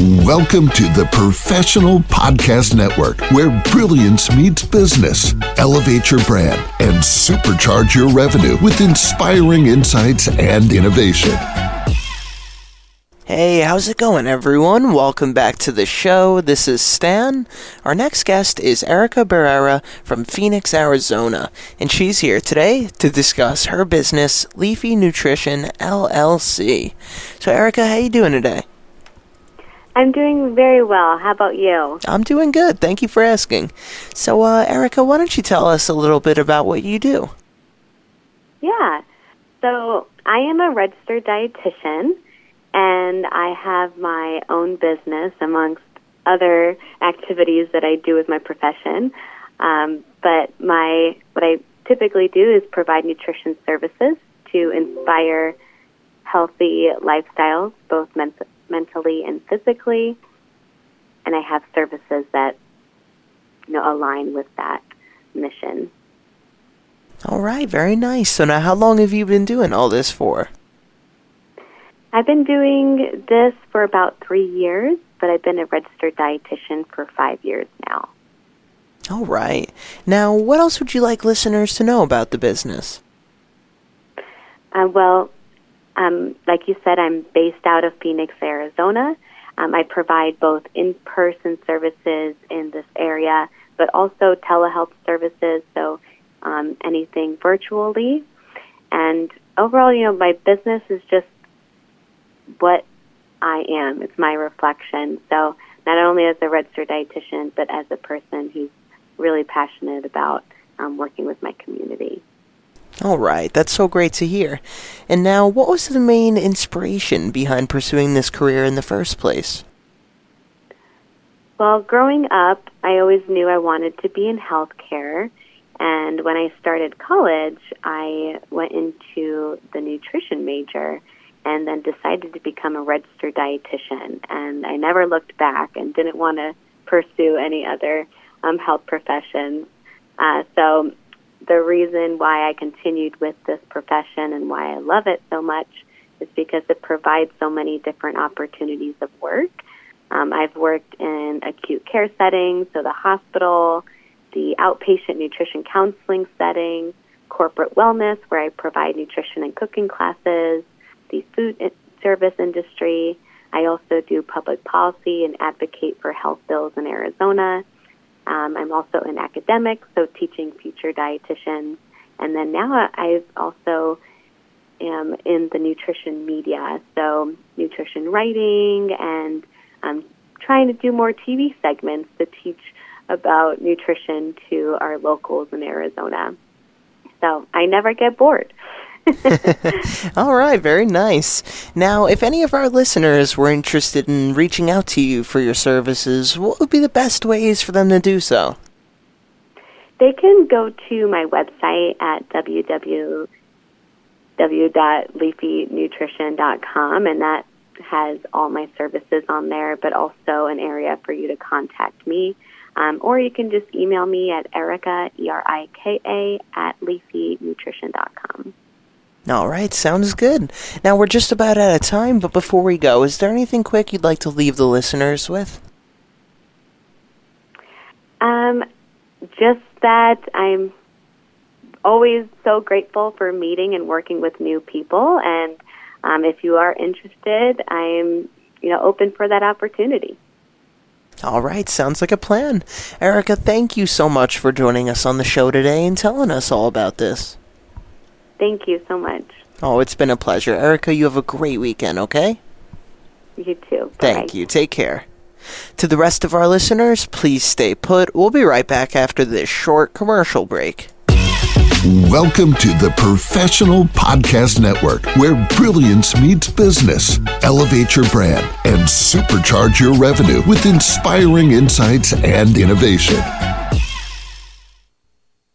Welcome to the Professional Podcast Network, where brilliance meets business. Elevate your brand and supercharge your revenue with inspiring insights and innovation. Hey, how's it going, everyone? Welcome back to the show. This is Stan. Our next guest is Erika Barrera from Phoenix, Arizona, and she's here today to discuss her business, Leafy Nutrition LLC. So, Erika, how you doing today? I'm doing very well. How about you? I'm doing good. Thank you for asking. So, uh, Erika, why don't you tell us a little bit about what you do? Yeah. So, I am a registered dietitian and I have my own business amongst other activities that I do with my profession. Um, but my what I typically do is provide nutrition services to inspire healthy lifestyles, both men- mentally and physically. And I have services that you know align with that mission. All right, very nice. So now, how long have you been doing all this for? I've been doing this for about three years, but I've been a registered dietitian for five years now. All right. Now, what else would you like listeners to know about the business? Uh, well, um, like you said, I'm based out of Phoenix, Arizona. Um, I provide both in person services in this area, but also telehealth services, so um, anything virtually. And overall, you know, my business is just what I am. It's my reflection. So not only as a registered dietitian, but as a person who's really passionate about um, working with my community. All right, that's so great to hear. And now, what was the main inspiration behind pursuing this career in the first place? Well, growing up, I always knew I wanted to be in healthcare. And when I started college, I went into the nutrition major and then decided to become a registered dietitian. And I never looked back and didn't want to pursue any other um, health professions. Uh, so the reason why I continued with this profession and why I love it so much is because it provides so many different opportunities of work. Um, I've worked in acute care settings, so the hospital, the outpatient nutrition counseling setting, corporate wellness, where I provide nutrition and cooking classes, the food service industry. I also do public policy and advocate for health bills in Arizona. Um, I'm also in academics, so teaching future dietitians. And then now I also am in the nutrition media, so nutrition writing, and I'm trying to do more TV segments to teach about nutrition to our locals in Arizona. So I never get bored. All right, very nice. Now, if any of our listeners were interested in reaching out to you for your services, what would be the best ways for them to do so? They can go to my website at www.leafynutrition.com, and that has all my services on there, but also an area for you to contact me. Um, or you can just email me at erika, E R I K A, at leafynutrition.com. All right, sounds good. Now we're just about out of time, but before we go, is there anything quick you'd like to leave the listeners with? Um, just that I'm always so grateful for meeting and working with new people, and um, if you are interested, I'm you know open for that opportunity. All right, sounds like a plan. Erika, thank you so much for joining us on the show today and telling us all about this. Thank you so much. Oh, it's been a pleasure. Erika, you have a great weekend, okay? You too. Thank you. Take care. To the rest of our listeners, please stay put. We'll be right back after this short commercial break. Welcome to the Professional Podcast Network, where brilliance meets business. Elevate your brand and supercharge your revenue with inspiring insights and innovation.